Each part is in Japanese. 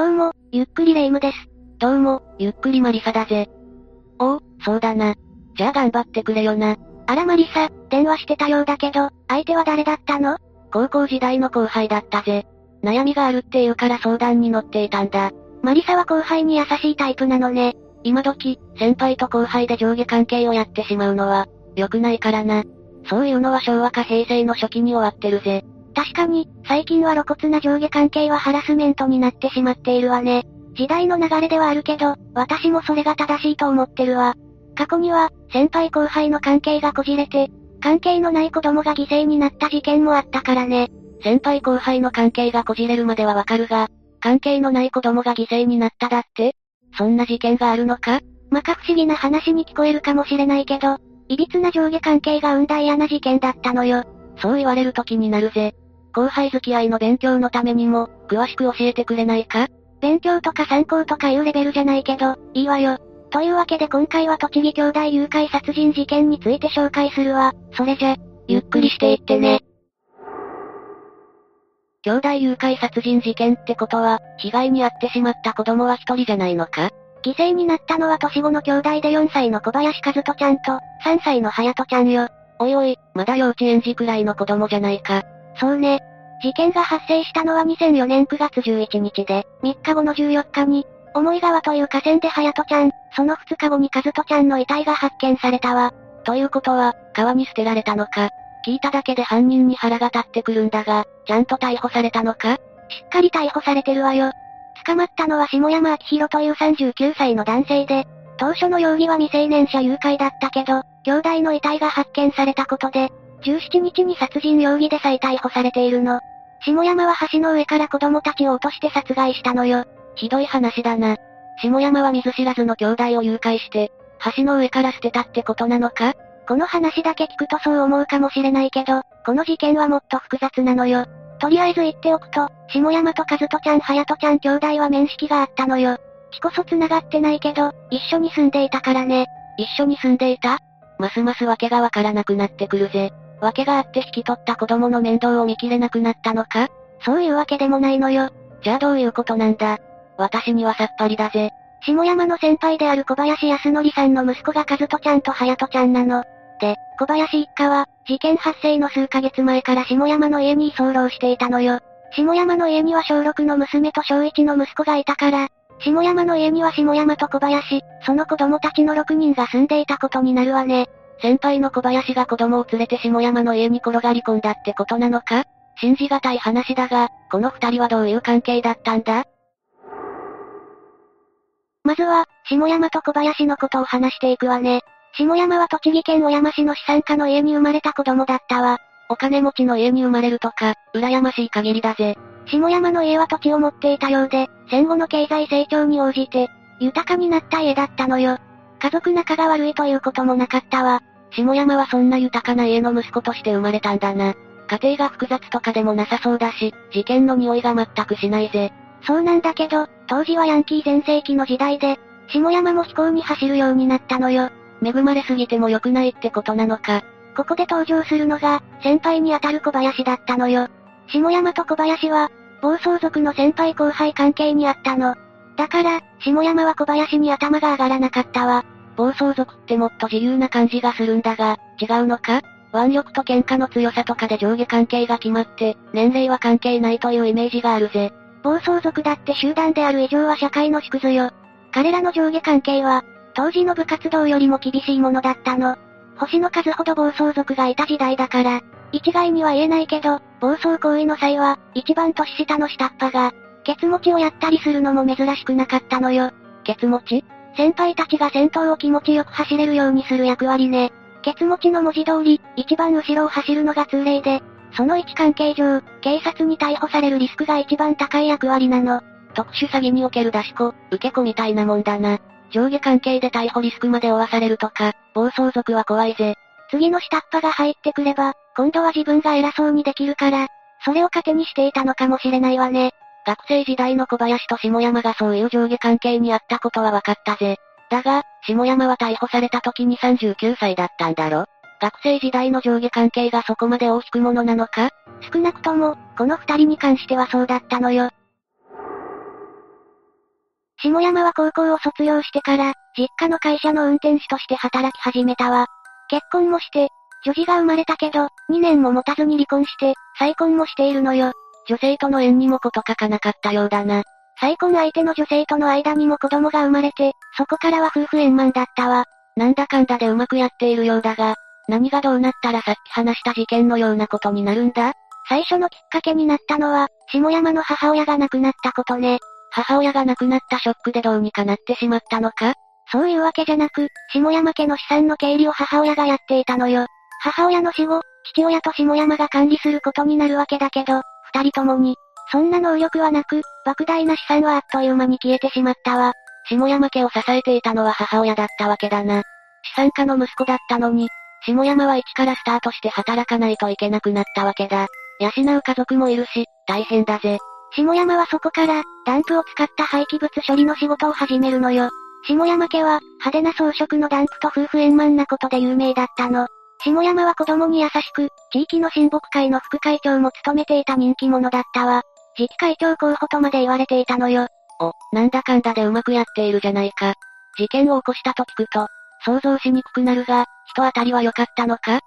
どうも、ゆっくりレ夢ムです。どうも、ゆっくりマリサだぜ。おお、そうだな。じゃあ頑張ってくれよな。あらマリサ、電話してたようだけど、相手は誰だったの？高校時代の後輩だったぜ。悩みがあるっていうから相談に乗っていたんだ。マリサは後輩に優しいタイプなのね。今時、先輩と後輩で上下関係をやってしまうのは、良くないからな。そういうのは昭和か平成の初期に終わってるぜ。確かに、最近は露骨な上下関係はハラスメントになってしまっているわね。時代の流れではあるけど、私もそれが正しいと思ってるわ。過去には、先輩後輩の関係がこじれて、関係のない子供が犠牲になった事件もあったからね。先輩後輩の関係がこじれるまではわかるが、関係のない子供が犠牲になっただってそんな事件があるのか？まか不思議な話に聞こえるかもしれないけど、歪な上下関係が生んだ嫌な事件だったのよ。そう言われる時になるぜ。後輩付き合いの勉強のためにも、詳しく教えてくれないか？勉強とか参考とかいうレベルじゃないけど、いいわよ。というわけで今回は栃木兄弟誘拐殺人事件について紹介するわ。それじゃ、ゆっくりしていってね。兄弟誘拐殺人事件ってことは、被害に遭ってしまった子供は一人じゃないのか？犠牲になったのは年子の兄弟で4歳の小林和人ちゃんと、3歳の隼人ちゃんよ。おいおい、まだ幼稚園児くらいの子供じゃないか。そうね。事件が発生したのは2004年9月11日で、3日後の14日に、重井川という河川で隼人ちゃん、その2日後に和人ちゃんの遺体が発見されたわ。ということは、川に捨てられたのか。聞いただけで犯人に腹が立ってくるんだが、ちゃんと逮捕されたのかしっかり逮捕されてるわよ。捕まったのは下山明宏という39歳の男性で、当初の容疑は未成年者誘拐だったけど、兄弟の遺体が発見されたことで、17日に殺人容疑で再逮捕されているの。下山は橋の上から子供たちを落として殺害したのよ。ひどい話だな。下山は見ず知らずの兄弟を誘拐して、橋の上から捨てたってことなのか？この話だけ聞くとそう思うかもしれないけど、この事件はもっと複雑なのよ。とりあえず言っておくと、下山と和人ちゃん隼人ちゃん兄弟は面識があったのよ。血こそ繋がってないけど、一緒に住んでいたからね。一緒に住んでいた？ますます訳がわからなくなってくるぜ。訳があって引き取った子供の面倒を見切れなくなったのか？そういうわけでもないのよ。じゃあどういうことなんだ？私にはさっぱりだぜ。下山の先輩である小林康則さんの息子が和人ちゃんと隼人ちゃんなの。で、小林一家は、事件発生の数ヶ月前から下山の家に居候していたのよ。下山の家には小6の娘と小1の息子がいたから、下山の家には下山と小林、その子供たちの6人が住んでいたことになるわね。先輩の小林が子供を連れて下山の家に転がり込んだってことなのか？信じがたい話だが、この二人はどういう関係だったんだ？まずは、下山と小林のことを話していくわね。下山は栃木県小山市の資産家の家に生まれた子供だったわ。お金持ちの家に生まれるとか、羨ましい限りだぜ。下山の家は土地を持っていたようで、戦後の経済成長に応じて、豊かになった家だったのよ。家族仲が悪いということもなかったわ。下山はそんな豊かな家の息子として生まれたんだな。家庭が複雑とかでもなさそうだし、事件の匂いが全くしないぜ。そうなんだけど、当時はヤンキー全盛期の時代で、下山も飛行に走るようになったのよ。恵まれすぎても良くないってことなのか。ここで登場するのが、先輩にあたる小林だったのよ。下山と小林は、暴走族の先輩後輩関係にあったの。だから、下山は小林に頭が上がらなかったわ。暴走族ってもっと自由な感じがするんだが、違うのか？腕力と喧嘩の強さとかで上下関係が決まって、年齢は関係ないというイメージがあるぜ。暴走族だって集団である以上は社会の縮図よ。彼らの上下関係は、当時の部活動よりも厳しいものだったの。星の数ほど暴走族がいた時代だから、一概には言えないけど、暴走行為の際は、一番年下の下っ端が、ケツ持ちをやったりするのも珍しくなかったのよ。ケツ持ち？先輩たちが先頭を気持ちよく走れるようにする役割ね。ケツ持ちの文字通り、一番後ろを走るのが通例で、その位置関係上、警察に逮捕されるリスクが一番高い役割なの。特殊詐欺における出し子、受け子みたいなもんだな。上下関係で逮捕リスクまで負わされるとか、暴走族は怖いぜ。次の下っ端が入ってくれば、今度は自分が偉そうにできるから、それを糧にしていたのかもしれないわね。学生時代の小林と下山がそういう上下関係にあったことは分かったぜ。だが、下山は逮捕された時に39歳だったんだろ学生時代の上下関係がそこまで大きくものなのか？少なくとも、この二人に関してはそうだったのよ。下山は高校を卒業してから、実家の会社の運転手として働き始めたわ。結婚もして、女児が生まれたけど、2年も持たずに離婚して、再婚もしているのよ。女性との縁にもこと書かなかったようだな。再婚相手の女性との間にも子供が生まれて、そこからは夫婦円満だったわ。なんだかんだでうまくやっているようだが、何がどうなったらさっき話した事件のようなことになるんだ？最初のきっかけになったのは、下山の母親が亡くなったことね。母親が亡くなったショックでどうにかなってしまったのか？そういうわけじゃなく、下山家の資産の経理を母親がやっていたのよ。母親の死後、父親と下山が管理することになるわけだけど、二人ともに、そんな能力はなく、莫大な資産はあっという間に消えてしまったわ。下山家を支えていたのは母親だったわけだな。資産家の息子だったのに、下山は一からスタートして働かないといけなくなったわけだ。養う家族もいるし、大変だぜ。下山はそこから、ダンプを使った廃棄物処理の仕事を始めるのよ。下山家は、派手な装飾のダンプと夫婦円満なことで有名だったの。下山は子供に優しく、地域の親睦会の副会長も務めていた人気者だったわ。次期会長候補とまで言われていたのよ。お、なんだかんだでうまくやっているじゃないか。事件を起こしたと聞くと、想像しにくくなるが、人当たりは良かったのか？知っ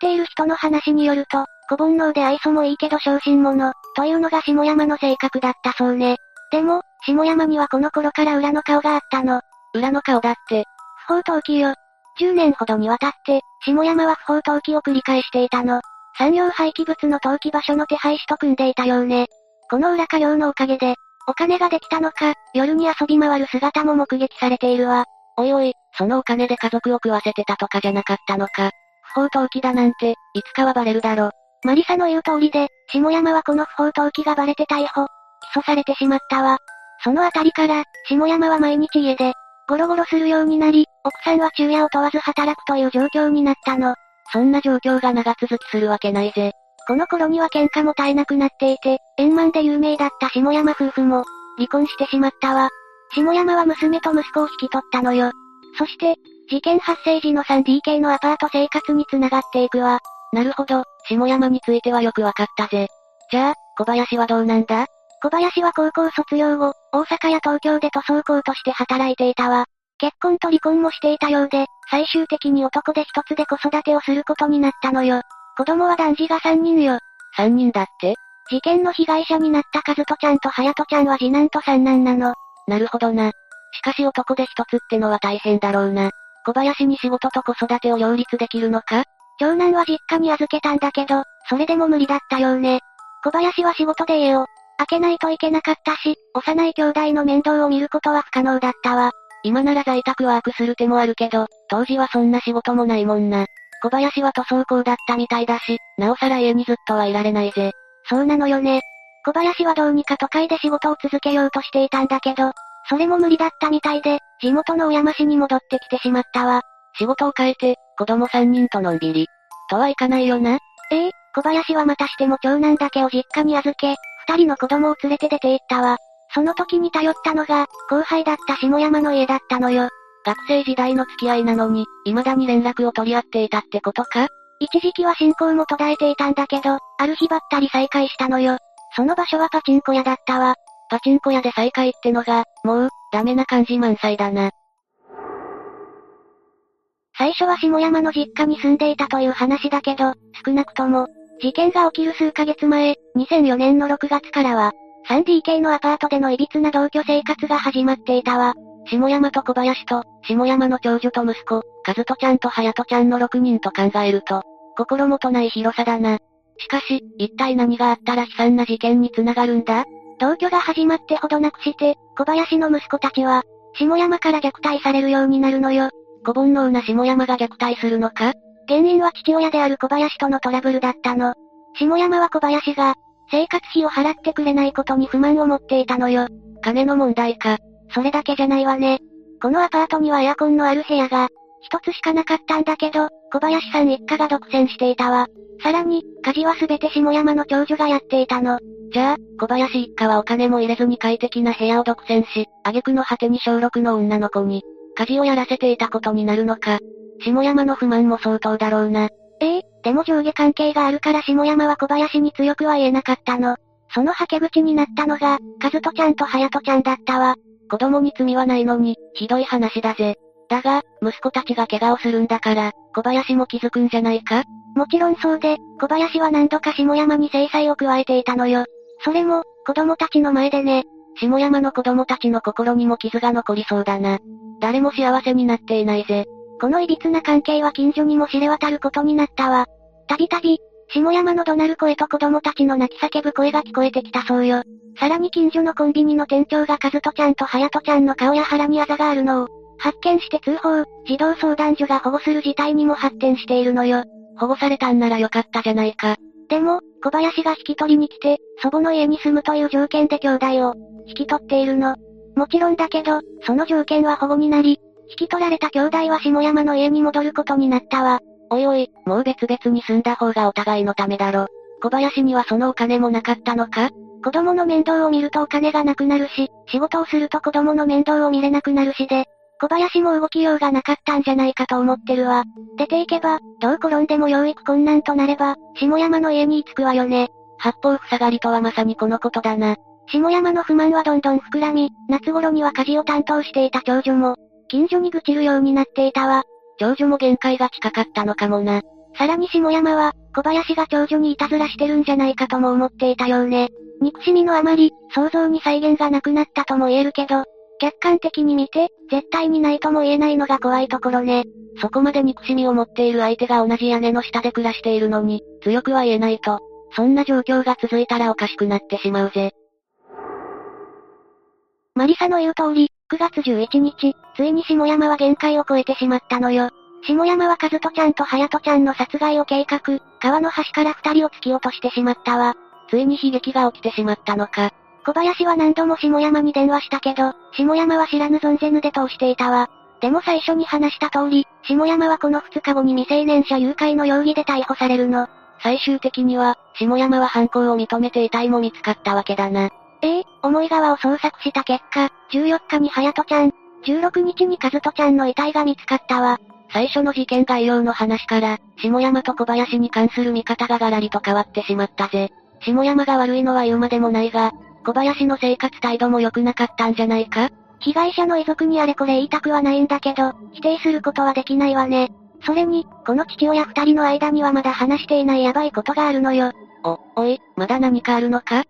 ている人の話によると、小煩悩で愛想もいいけど小心者、というのが下山の性格だったそうね。でも、下山にはこの頃から裏の顔があったの。裏の顔だって。不法投棄よ。10年ほどにわたって、下山は不法投棄を繰り返していたの。産業廃棄物の投棄場所の手配師と組んでいたようね。この裏稼業のおかげで、お金ができたのか、夜に遊び回る姿も目撃されているわ。おいおい、そのお金で家族を食わせてたとかじゃなかったのか。不法投棄だなんて、いつかはバレるだろ。マリサの言う通りで、下山はこの不法投棄がバレて逮捕、起訴されてしまったわ。そのあたりから、下山は毎日家で、ゴロゴロするようになり、奥さんは昼夜を問わず働くという状況になったの。そんな状況が長続きするわけないぜ。この頃には喧嘩も絶えなくなっていて、円満で有名だった下山夫婦も、離婚してしまったわ。下山は娘と息子を引き取ったのよ。そして、事件発生時の 3DK のアパート生活に繋がっていくわ。なるほど、下山についてはよくわかったぜ。じゃあ、小林はどうなんだ？小林は高校卒業後、大阪や東京で塗装工として働いていたわ。結婚と離婚もしていたようで、最終的に男で一つで子育てをすることになったのよ。子供は男児が三人よ。三人だって？事件の被害者になった和人ちゃんと隼人ちゃんは次男と三男なの。なるほどな。しかし男で一つってのは大変だろうな。小林に仕事と子育てを両立できるのか？長男は実家に預けたんだけど、それでも無理だったようね。小林は仕事で家を開けないといけなかったし、幼い兄弟の面倒を見ることは不可能だったわ。今なら在宅ワークする手もあるけど、当時はそんな仕事もないもんな。小林は塗装工だったみたいだし、なおさら家にずっとはいられないぜ。そうなのよね。小林はどうにか都会で仕事を続けようとしていたんだけど、それも無理だったみたいで、地元の小山市に戻ってきてしまったわ。仕事を変えて、子供三人とのんびり。とはいかないよな。ええ、小林はまたしても長男だけを実家に預け、二人の子供を連れて出て行ったわ。その時に頼ったのが、後輩だった下山の家だったのよ。学生時代の付き合いなのに、未だに連絡を取り合っていたってことか？一時期は信仰も途絶えていたんだけど、ある日ばったり再会したのよ。その場所はパチンコ屋だったわ。パチンコ屋で再会ってのが、もう、ダメな感じ満載だな。最初は下山の実家に住んでいたという話だけど、少なくとも、事件が起きる数ヶ月前、2004年の6月からは、3DK のアパートでの歪な同居生活が始まっていたわ。下山と小林と、下山の長女と息子、和人ちゃんと隼人ちゃんの6人と考えると、心もとない広さだな。しかし、一体何があったら悲惨な事件に繋がるんだ？同居が始まってほどなくして、小林の息子たちは、下山から虐待されるようになるのよ。小煩悩な下山が虐待するのか？原因は父親である小林とのトラブルだったの。下山は小林が、生活費を払ってくれないことに不満を持っていたのよ。金の問題か。それだけじゃないわね。このアパートにはエアコンのある部屋が、一つしかなかったんだけど、小林さん一家が独占していたわ。さらに、家事はすべて下山の長女がやっていたの。じゃあ、小林一家はお金も入れずに快適な部屋を独占し、挙句の果てに小6の女の子に、家事をやらせていたことになるのか。下山の不満も相当だろうな。ええでも上下関係があるから下山は小林に強くは言えなかったの。そのはけ口になったのが、和人ちゃんと隼人ちゃんだったわ。子供に罪はないのに、ひどい話だぜ。だが、息子たちが怪我をするんだから、小林も気づくんじゃないか？もちろんそうで、小林は何度か下山に制裁を加えていたのよ。それも、子供たちの前でね。下山の子供たちの心にも傷が残りそうだな。誰も幸せになっていないぜ。この歪な関係は近所にも知れ渡ることになったわ。たびたび、下山の怒鳴る声と子供たちの泣き叫ぶ声が聞こえてきたそうよ。さらに近所のコンビニの店長が和人ちゃんと隼人ちゃんの顔や腹にあざがあるのを、発見して通報、児童相談所が保護する事態にも発展しているのよ。保護されたんならよかったじゃないか。でも、小林が引き取りに来て、祖母の家に住むという条件で兄弟を、引き取っているの。もちろんだけど、その条件は保護になり、引き取られた兄弟は下山の家に戻ることになったわ。おいおい、もう別々に住んだ方がお互いのためだろ。小林にはそのお金もなかったのか？子供の面倒を見るとお金がなくなるし、仕事をすると子供の面倒を見れなくなるしで、小林も動きようがなかったんじゃないかと思ってるわ。出ていけば、どう転んでも養育困難となれば、下山の家に着くわよね。八方塞がりとはまさにこのことだな。下山の不満はどんどん膨らみ、夏頃には家事を担当していた長女も、近所に愚痴るようになっていたわ。長女も限界が近かったのかもな。さらに下山は、小林が長女にいたずらしてるんじゃないかとも思っていたようね。憎しみのあまり、想像に再現がなくなったとも言えるけど、客観的に見て、絶対にないとも言えないのが怖いところね。そこまで憎しみを持っている相手が同じ屋根の下で暮らしているのに、強くは言えないと。そんな状況が続いたらおかしくなってしまうぜ。マリサの言う通り、9月11日、ついに下山は限界を超えてしまったのよ。下山は和人ちゃんと隼人ちゃんの殺害を計画、川の端から二人を突き落としてしまったわ。ついに悲劇が起きてしまったのか。小林は何度も下山に電話したけど、下山は知らぬ存ぜぬで通していたわ。でも最初に話した通り、下山はこの2日後に未成年者誘拐の容疑で逮捕されるの。最終的には、下山は犯行を認めて遺体も見つかったわけだな。ええ重い川を捜索した結果、14日に隼人ちゃん、16日に和人ちゃんの遺体が見つかったわ。最初の事件概要の話から、下山と小林に関する見方がガラリと変わってしまったぜ。下山が悪いのは言うまでもないが、小林の生活態度も良くなかったんじゃないか？被害者の遺族にあれこれ言いたくはないんだけど、否定することはできないわね。それに、この父親二人の間にはまだ話していないヤバいことがあるのよ。お、おい、まだ何かあるのか？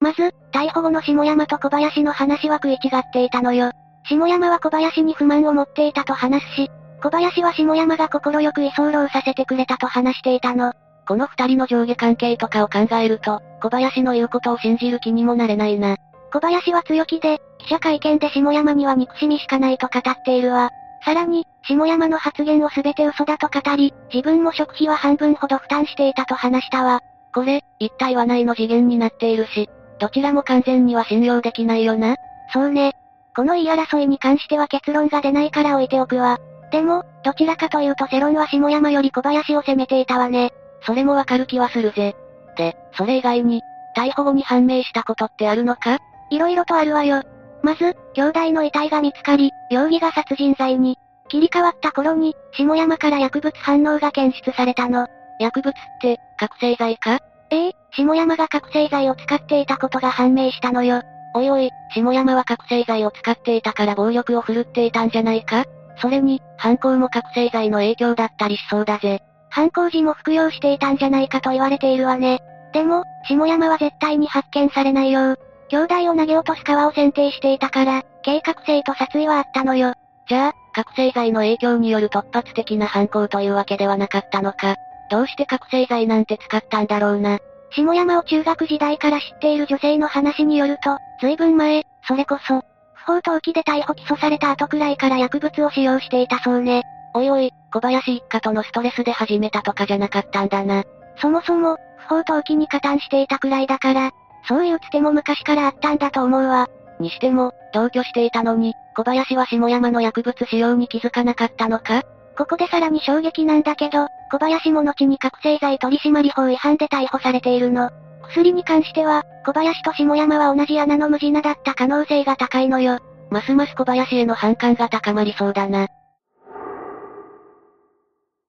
まず、逮捕後の下山と小林の話は食い違っていたのよ。下山は小林に不満を持っていたと話すし、小林は下山が心よく居候させてくれたと話していたの。この二人の上下関係とかを考えると、小林の言うことを信じる気にもなれないな。小林は強気で、記者会見で下山には憎しみしかないと語っているわ。さらに、下山の発言を全て嘘だと語り、自分も食費は半分ほど負担していたと話したわ。これ、一体はないの次元になっているし、どちらも完全には信用できないよな。そうね。この言い争いに関しては結論が出ないから置いておくわ。でも、どちらかというと世論は下山より小林を責めていたわね。それもわかる気はするぜ。で、それ以外に、逮捕後に判明したことってあるのか？色々とあるわよ。まず、兄弟の遺体が見つかり、容疑が殺人罪に。切り替わった頃に、下山から薬物反応が検出されたの。薬物って、覚醒剤か？ええ下山が覚醒剤を使っていたことが判明したのよ。おいおい、下山は覚醒剤を使っていたから暴力を振るっていたんじゃないか？それに、犯行も覚醒剤の影響だったりしそうだぜ。犯行時も服用していたんじゃないかと言われているわね。でも、下山は絶対に発見されないよう、兄弟を投げ落とす川を選定していたから、計画性と殺意はあったのよ。じゃあ、覚醒剤の影響による突発的な犯行というわけではなかったのか。どうして覚醒剤なんて使ったんだろうな。下山を中学時代から知っている女性の話によると、随分前、それこそ、不法投棄で逮捕起訴された後くらいから薬物を使用していたそうね。おいおい、小林一家とのストレスで始めたとかじゃなかったんだな。そもそも、不法投棄に加担していたくらいだから、そういうつても昔からあったんだと思うわ。にしても、同居していたのに、小林は下山の薬物使用に気づかなかったのか？ここでさらに衝撃なんだけど、小林も後に覚醒剤取締法違反で逮捕されているの。薬に関しては、小林と下山は同じ穴の無地なだった可能性が高いのよ。ますます小林への反感が高まりそうだな。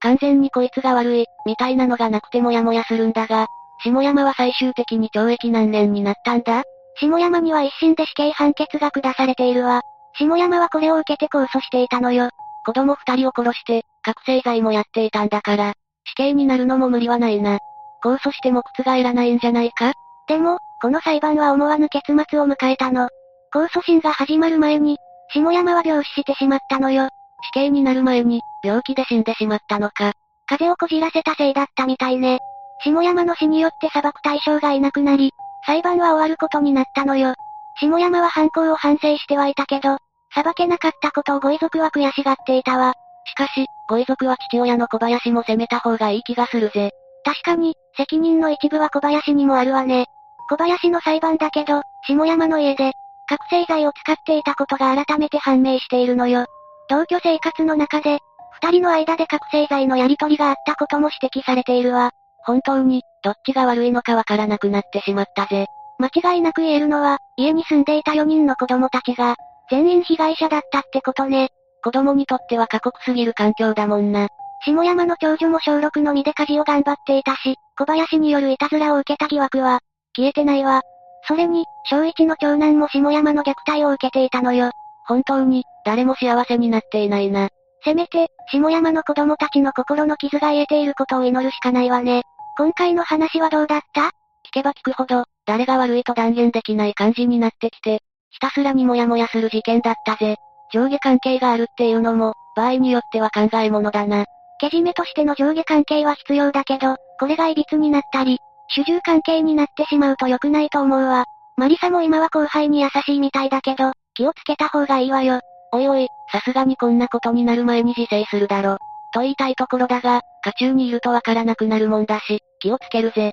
完全にこいつが悪い、みたいなのがなくてもやもやするんだが、下山は最終的に懲役何年になったんだ？下山には一審で死刑判決が下されているわ。下山はこれを受けて控訴していたのよ。子供二人を殺して、覚醒剤もやっていたんだから、死刑になるのも無理はないな。控訴しても覆らないんじゃないか？でも、この裁判は思わぬ結末を迎えたの。控訴審が始まる前に、下山は病死してしまったのよ。死刑になる前に、病気で死んでしまったのか。風邪をこじらせたせいだったみたいね。下山の死によって裁く対象がいなくなり、裁判は終わることになったのよ。下山は犯行を反省してはいたけど、裁けなかったことをご遺族は悔しがっていたわ。しかし、ご遺族は父親の小林も責めた方がいい気がするぜ。確かに、責任の一部は小林にもあるわね。小林の裁判だけど、下山の家で、覚醒剤を使っていたことが改めて判明しているのよ。同居生活の中で、二人の間で覚醒剤のやり取りがあったことも指摘されているわ。本当に、どっちが悪いのかわからなくなってしまったぜ。間違いなく言えるのは、家に住んでいた4人の子供たちが、全員被害者だったってことね。子供にとっては過酷すぎる環境だもんな。下山の長女も小6のみで家事を頑張っていたし、小林によるいたずらを受けた疑惑は、消えてないわ。それに、小1の長男も下山の虐待を受けていたのよ。本当に、誰も幸せになっていないな。せめて、下山の子供たちの心の傷が癒えていることを祈るしかないわね。今回の話はどうだった？聞けば聞くほど、誰が悪いと断言できない感じになってきて、ひたすらにもやもやする事件だったぜ。上下関係があるっていうのも、場合によっては考え物だな。けじめとしての上下関係は必要だけど、これが歪になったり、主従関係になってしまうと良くないと思うわ。マリサも今は後輩に優しいみたいだけど、気をつけた方がいいわよ。おいおい、さすがにこんなことになる前に自制するだろ。と言いたいところだが、家中にいるとわからなくなるもんだし、気をつけるぜ。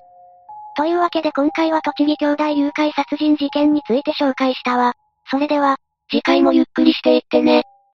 というわけで今回は栃木兄弟誘拐殺人事件について紹介したわ。それでは、次回もゆっくりしていってね。